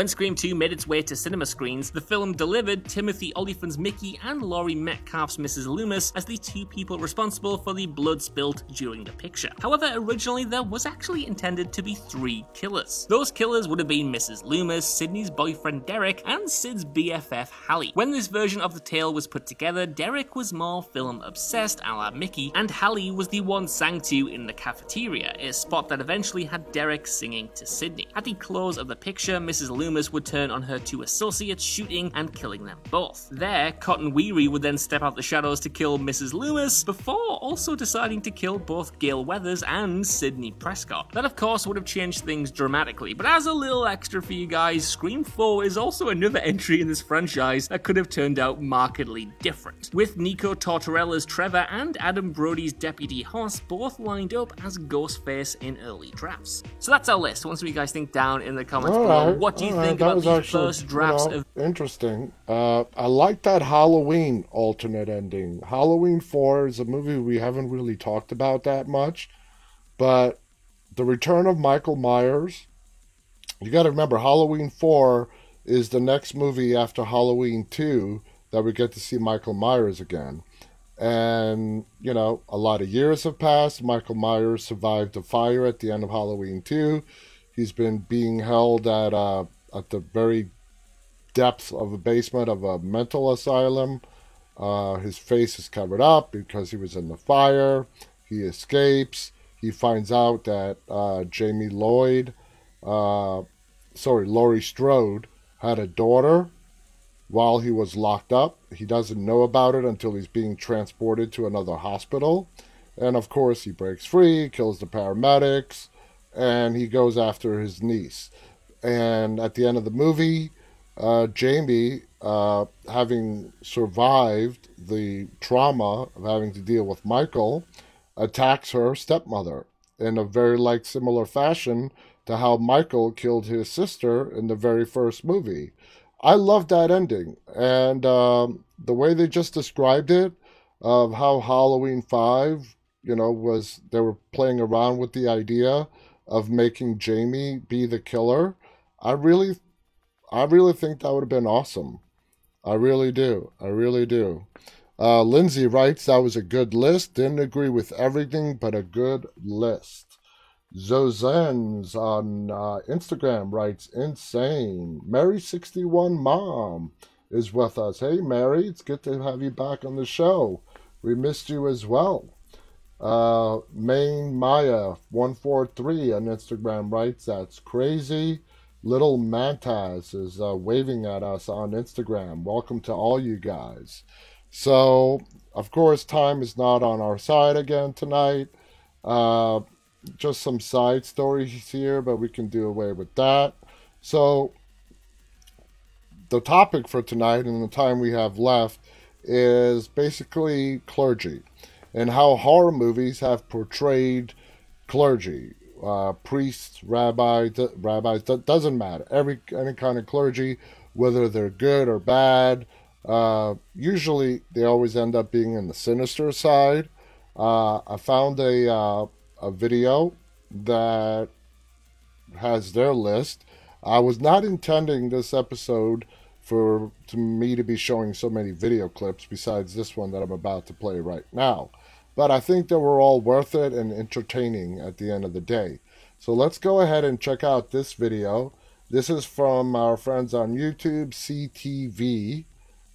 Speaker 2: When Scream 2 made its way to cinema screens, the film delivered Timothy Olyphant's Mickey and Laurie Metcalf's Mrs. Loomis as the two people responsible for the blood spilt during the picture. However, originally there was actually intended to be three killers. Those killers would have been Mrs. Loomis, Sidney's boyfriend Derek, and Sid's BFF Hallie. When this version of the tale was put together, Derek was more film obsessed a la Mickey, and Hallie was the one sang to in the cafeteria, a spot that eventually had Derek singing to Sydney. At the close of the picture, Mrs. Loomis would turn on her two associates, shooting and killing them both. There, Cotton Weary would then step out the shadows to kill Mrs. Loomis, before also deciding to kill both Gail Weathers and Sidney Prescott. That, of course, would have changed things dramatically, but as a little extra for you guys, Scream 4 is also another entry in this franchise that could have turned out markedly different. With Nico Tortorella's Trevor and Adam Brody's Deputy Hoss both lined up as Ghostface in early drafts. So that's our list. Once you guys think down in the comments
Speaker 1: All
Speaker 2: below,
Speaker 1: right,
Speaker 2: what do you
Speaker 1: all right,
Speaker 2: think about
Speaker 1: was actually,
Speaker 2: first drafts
Speaker 1: you know,
Speaker 2: of
Speaker 1: interesting. Uh, I like that Halloween alternate ending. Halloween Four is a movie we haven't really talked about that much, but the return of Michael Myers. You got to remember, Halloween Four is the next movie after Halloween Two that we get to see Michael Myers again. And, you know, a lot of years have passed. Michael Myers survived a fire at the end of Halloween 2. He's been being held at uh, at the very depths of a basement of a mental asylum. Uh, his face is covered up because he was in the fire. He escapes. He finds out that uh, Jamie Lloyd, uh, sorry, Laurie Strode, had a daughter while he was locked up. He doesn't know about it until he's being transported to another hospital. And of course, he breaks free, kills the paramedics, and he goes after his niece. And at the end of the movie, uh, Jamie, uh, having survived the trauma of having to deal with Michael, attacks her stepmother in a very like similar fashion to how Michael killed his sister in the very first movie. I love that ending, and um, the way they just described it of how Halloween Five, you know, was they were playing around with the idea of making Jamie be the killer. I really, I really think that would have been awesome. I really do. I really do. Uh, Lindsay writes that was a good list. Didn't agree with everything, but a good list. Zozens on uh, Instagram writes, insane. Mary61 Mom is with us. Hey, Mary, it's good to have you back on the show. We missed you as well. Uh, Main Maya 143 on Instagram writes, that's crazy. Little Mantas is uh, waving at us on Instagram. Welcome to all you guys. So, of course, time is not on our side again tonight. Uh, just some side stories here, but we can do away with that. So, the topic for tonight and the time we have left is basically clergy and how horror movies have portrayed clergy, uh, priests, rabbis, rabbis. Doesn't matter. Every any kind of clergy, whether they're good or bad. Uh, usually, they always end up being in the sinister side. Uh, I found a uh, a video that has their list. I was not intending this episode for to me to be showing so many video clips besides this one that I'm about to play right now. But I think they were all worth it and entertaining at the end of the day. So let's go ahead and check out this video. This is from our friends on YouTube, CTV,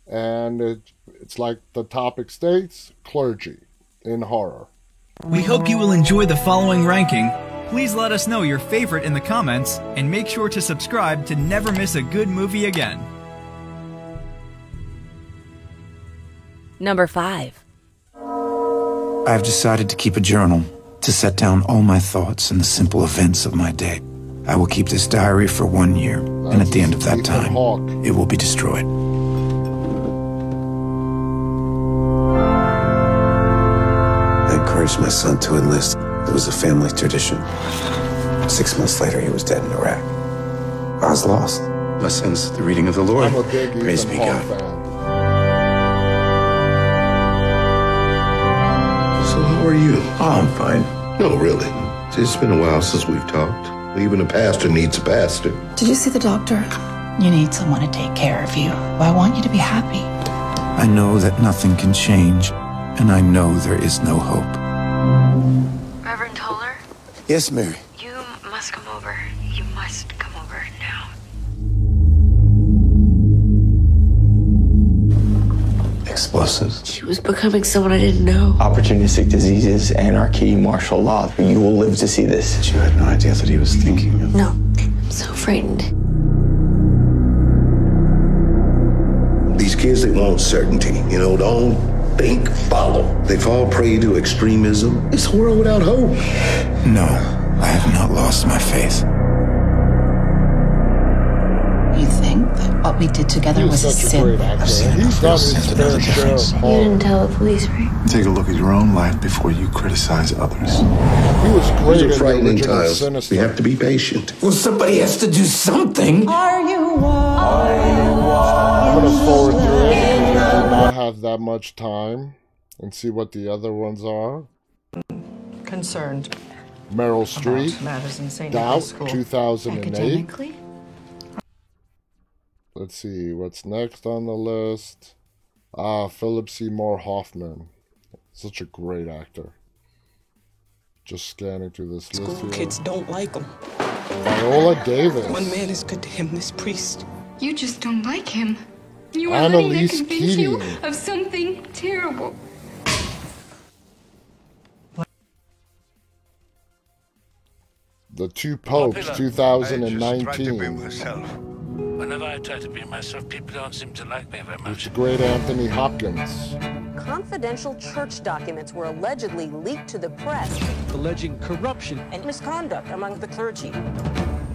Speaker 1: and it, it's like the topic states clergy in horror.
Speaker 3: We hope you will enjoy the following ranking. Please let us know your favorite in the comments and make sure to subscribe to never miss a good movie again.
Speaker 4: Number 5.
Speaker 5: I've decided to keep a journal
Speaker 4: to set down all my thoughts and the simple events of my day. I will keep this diary for one year, and at the end of that time,
Speaker 1: Hawke.
Speaker 4: it will be destroyed.
Speaker 5: I encouraged my son to enlist. It was a family tradition. Six months later, he was dead in Iraq. I was lost. My son's the reading of the Lord.
Speaker 1: I'm a big
Speaker 5: Praise be
Speaker 1: Hawke
Speaker 5: God.
Speaker 6: Are you?
Speaker 5: Oh, I'm fine.
Speaker 6: No, really. It's been a while since we've talked. Even a pastor needs a pastor.
Speaker 7: Did you see the doctor?
Speaker 8: You need someone to take care of you. I want you to be happy.
Speaker 4: I know that nothing can change, and I know there is no hope.
Speaker 9: Reverend Toller,
Speaker 5: Yes, Mary. Explosives.
Speaker 9: She was becoming someone I didn't know.
Speaker 10: Opportunistic diseases, anarchy, martial law. You will live to see this.
Speaker 5: You had no idea that he was thinking of.
Speaker 9: No, I'm so frightened.
Speaker 6: These kids, they want certainty. You know, don't think, follow. They fall prey to extremism. It's a world without hope.
Speaker 4: No, I have not lost my faith.
Speaker 8: What we did together
Speaker 1: He's
Speaker 8: was a sin?
Speaker 1: great actor.
Speaker 4: seen enough
Speaker 1: He's done
Speaker 4: of to know the difference.
Speaker 9: You didn't tell the police, right?
Speaker 5: Take a look at your own life before you criticize others.
Speaker 1: He was great
Speaker 6: These
Speaker 1: in
Speaker 6: are frightening
Speaker 1: original
Speaker 6: times. We have to be patient.
Speaker 5: Well, somebody has to do something.
Speaker 1: Are you I'm gonna forward through it because I did not have that much time and see what the other ones are.
Speaker 7: Concerned.
Speaker 1: Meryl
Speaker 7: about
Speaker 1: Streep,
Speaker 7: matters in St.
Speaker 1: Doubt,
Speaker 7: School.
Speaker 1: 2008.
Speaker 9: Academically?
Speaker 1: Let's see what's next on the list. Ah, Philip Seymour Hoffman, such a great actor. Just scanning through this list
Speaker 11: School
Speaker 1: here.
Speaker 11: kids don't like him.
Speaker 1: Viola Davis.
Speaker 11: One man is good to him, this priest.
Speaker 9: You just don't like him. You
Speaker 1: are letting him Annalise convince you
Speaker 9: of something terrible.
Speaker 1: The Two Popes, 2019.
Speaker 12: Myself. Whenever I try to be myself, people don't seem to like me very much.
Speaker 1: It's great Anthony Hopkins.
Speaker 13: Confidential church documents were allegedly leaked to the press
Speaker 11: Alleging corruption.
Speaker 13: and misconduct among the clergy.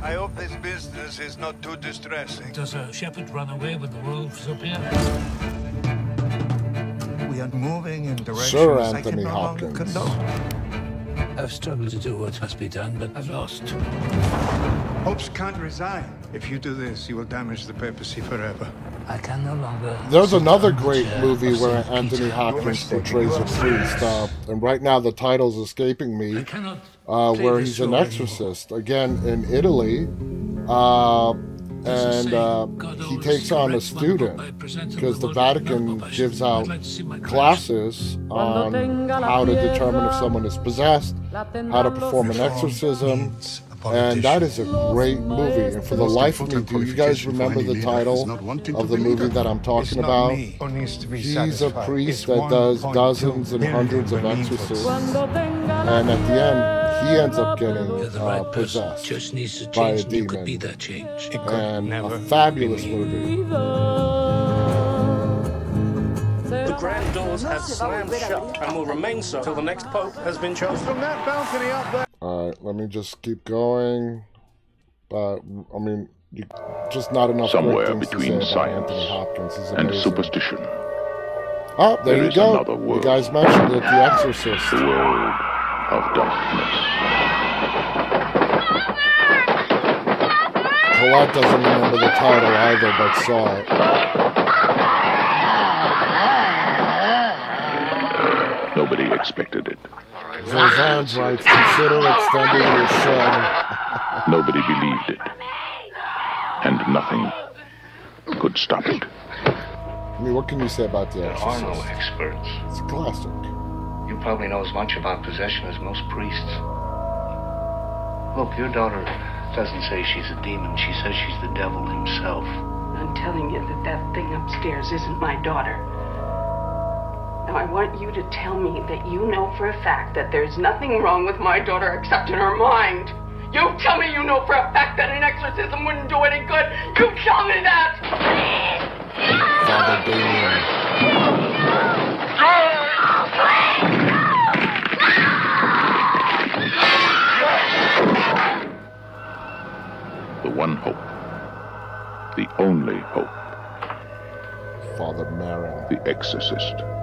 Speaker 12: I hope this business is not too distressing. Does a shepherd run away when the wolves appear?
Speaker 6: We are moving in directions
Speaker 1: Sir
Speaker 6: I can
Speaker 1: Anthony
Speaker 6: no longer
Speaker 1: Hopkins.
Speaker 6: condone.
Speaker 12: I've struggled to do what must be done, but I've lost.
Speaker 14: Hopes can't resign. If you do this, you will damage the papacy forever.
Speaker 12: I can no longer.
Speaker 1: There's another
Speaker 12: on the
Speaker 1: great movie where
Speaker 12: Saint
Speaker 1: Anthony
Speaker 12: Peter.
Speaker 1: Hopkins portrays a priest, uh, and right now the title's escaping me,
Speaker 12: I cannot
Speaker 1: uh, where he's an
Speaker 12: role
Speaker 1: exorcist again in Italy, uh, and uh, he takes on a student because the Vatican gives out classes on how to determine if someone is possessed, how to perform an exorcism, and that is a great movie. And for the life of me, do you guys remember the title of the movie that I'm talking about? He's a priest that does dozens and hundreds of exorcisms, and at the end, he ends up getting
Speaker 12: You're the
Speaker 1: uh,
Speaker 12: right person.
Speaker 1: possessed
Speaker 12: Church needs to
Speaker 1: by a
Speaker 12: change. could
Speaker 1: demon.
Speaker 12: be that change.
Speaker 1: and a fabulous movie.
Speaker 11: The grand doors have slammed shut and will remain so till the next pope has been chosen.
Speaker 14: From that balcony up there.
Speaker 1: All right, let me just keep going. But I mean, you, just not enough.
Speaker 15: Somewhere between science. And superstition,
Speaker 1: Oh, there,
Speaker 15: there
Speaker 1: you go.
Speaker 15: another
Speaker 1: You guys mentioned it, The Exorcist.
Speaker 15: the world of darkness.
Speaker 1: Colette doesn't remember the title either, but saw it.
Speaker 15: Nobody expected it.
Speaker 1: Zozan's writes, consider extending your show.
Speaker 15: Nobody believed it. And nothing could stop it.
Speaker 1: I mean, what can you say about The
Speaker 16: There are no
Speaker 1: Exorcist?
Speaker 16: experts.
Speaker 1: It's a classic.
Speaker 16: You probably know as much about possession as most priests. Look, your daughter doesn't say she's a demon. She says she's the devil himself.
Speaker 13: I'm telling you that that thing upstairs isn't my daughter. Now, I want you to tell me that you know for a fact that there's nothing wrong with my daughter except in her mind. You tell me you know for a fact that an exorcism wouldn't do any good. You tell me that!
Speaker 1: Father Damien.
Speaker 15: the one hope, the only hope.
Speaker 1: Father Merrin.
Speaker 15: The exorcist.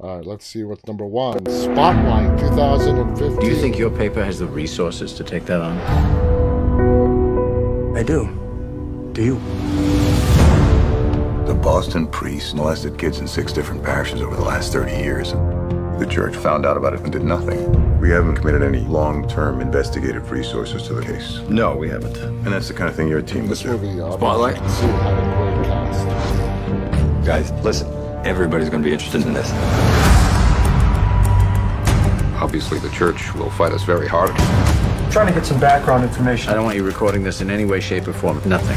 Speaker 1: All right, let's see what's number one. Spotlight 2015.
Speaker 17: Do you think your paper has the resources to take that on?
Speaker 18: I do. Do you?
Speaker 19: The Boston priests molested kids in six different parishes over the last 30 years. The church found out about it and did nothing. We haven't committed any long-term investigative resources to the case.
Speaker 17: No, we haven't.
Speaker 19: And that's the kind of thing your team would
Speaker 1: This
Speaker 19: do.
Speaker 1: uh,
Speaker 17: Spotlight?
Speaker 1: had a great cast.
Speaker 18: Guys, listen. Everybody's going to be interested in this.
Speaker 20: Obviously, the church will fight us very hard.
Speaker 21: trying to get some background information.
Speaker 17: I don't want you recording this in any way, shape, or form. Nothing.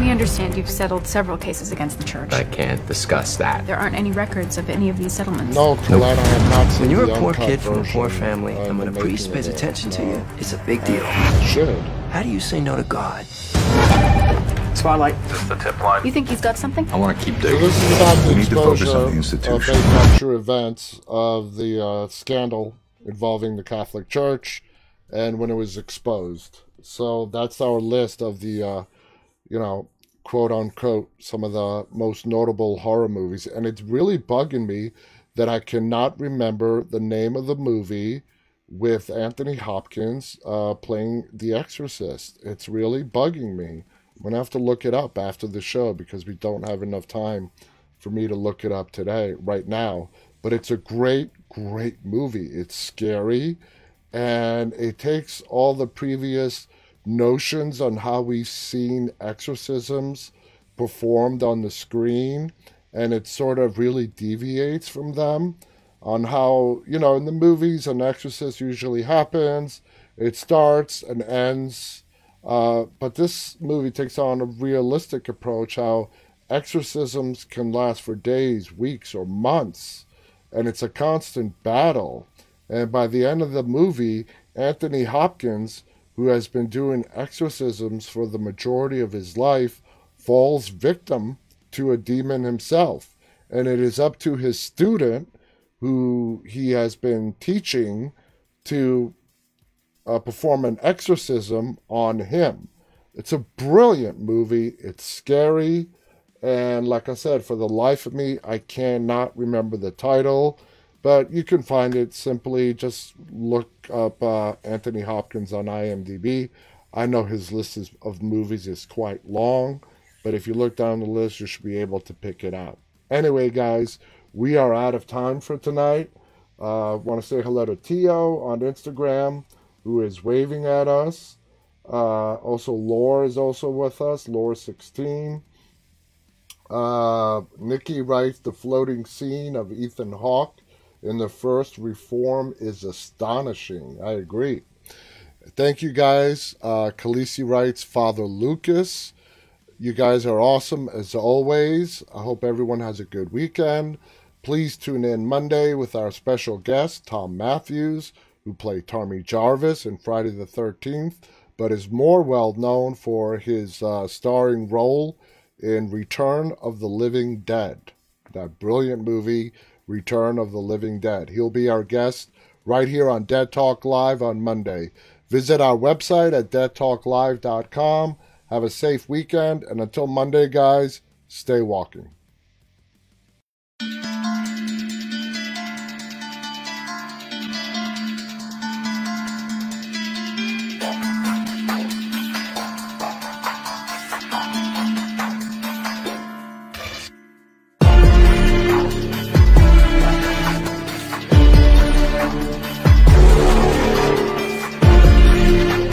Speaker 22: We understand you've settled several cases against the church.
Speaker 20: I can't discuss that.
Speaker 22: There aren't any records of any of these settlements.
Speaker 1: No, Colette, I have not seen
Speaker 18: When you're
Speaker 1: the
Speaker 18: a poor kid from a poor family, and when a priest pays attention to you, it's a big deal.
Speaker 1: Should.
Speaker 18: How do you say no to God?
Speaker 21: Spotlight.
Speaker 20: Just the tip line.
Speaker 22: You think he's got something?
Speaker 17: I want to keep
Speaker 1: So
Speaker 17: digging.
Speaker 1: this is about the
Speaker 19: We need to focus
Speaker 1: exposure
Speaker 19: on the
Speaker 1: of
Speaker 19: institution.
Speaker 1: based on true events of the uh, scandal involving the Catholic Church and when it was exposed. So that's our list of the, uh, you know, quote unquote, some of the most notable horror movies. And it's really bugging me that I cannot remember the name of the movie with Anthony Hopkins uh, playing The Exorcist. It's really bugging me. I'm going to have to look it up after the show because we don't have enough time for me to look it up today, right now. But it's a great, great movie. It's scary and it takes all the previous notions on how we've seen exorcisms performed on the screen and it sort of really deviates from them on how you know in the movies an exorcist usually happens it starts and ends uh, but this movie takes on a realistic approach how exorcisms can last for days weeks or months and it's a constant battle. And by the end of the movie anthony hopkins who has been doing exorcisms for the majority of his life falls victim to a demon himself. And it is up to his student who he has been teaching to uh, perform an exorcism on him. It's a brilliant movie. It's scary. And like I said, for the life of me, I cannot remember the title, but you can find it simply just look up uh, Anthony Hopkins on IMDb. I know his list is, of movies is quite long, but if you look down the list, you should be able to pick it out. Anyway, guys, we are out of time for tonight. Uh, want to say hello to Tio on Instagram, who is waving at us. Uh, also, Lore is also with us, Lore16. Uh, Nikki writes the floating scene of Ethan Hawke in the first Reform is astonishing. I agree. Thank you guys. Uh, Khaleesi writes Father Lucas. You guys are awesome as always. I hope everyone has a good weekend. Please tune in Monday with our special guest, Thom Mathews, who played Tommy Jarvis in Friday the 13th, but is more well known for his uh, starring role in Return of the Living Dead, that brilliant movie, Return of the Living Dead. He'll be our guest right here on Dead Talk Live on Monday. Visit our website at deadtalklive.com. Have a safe weekend, and until Monday, guys, stay walking.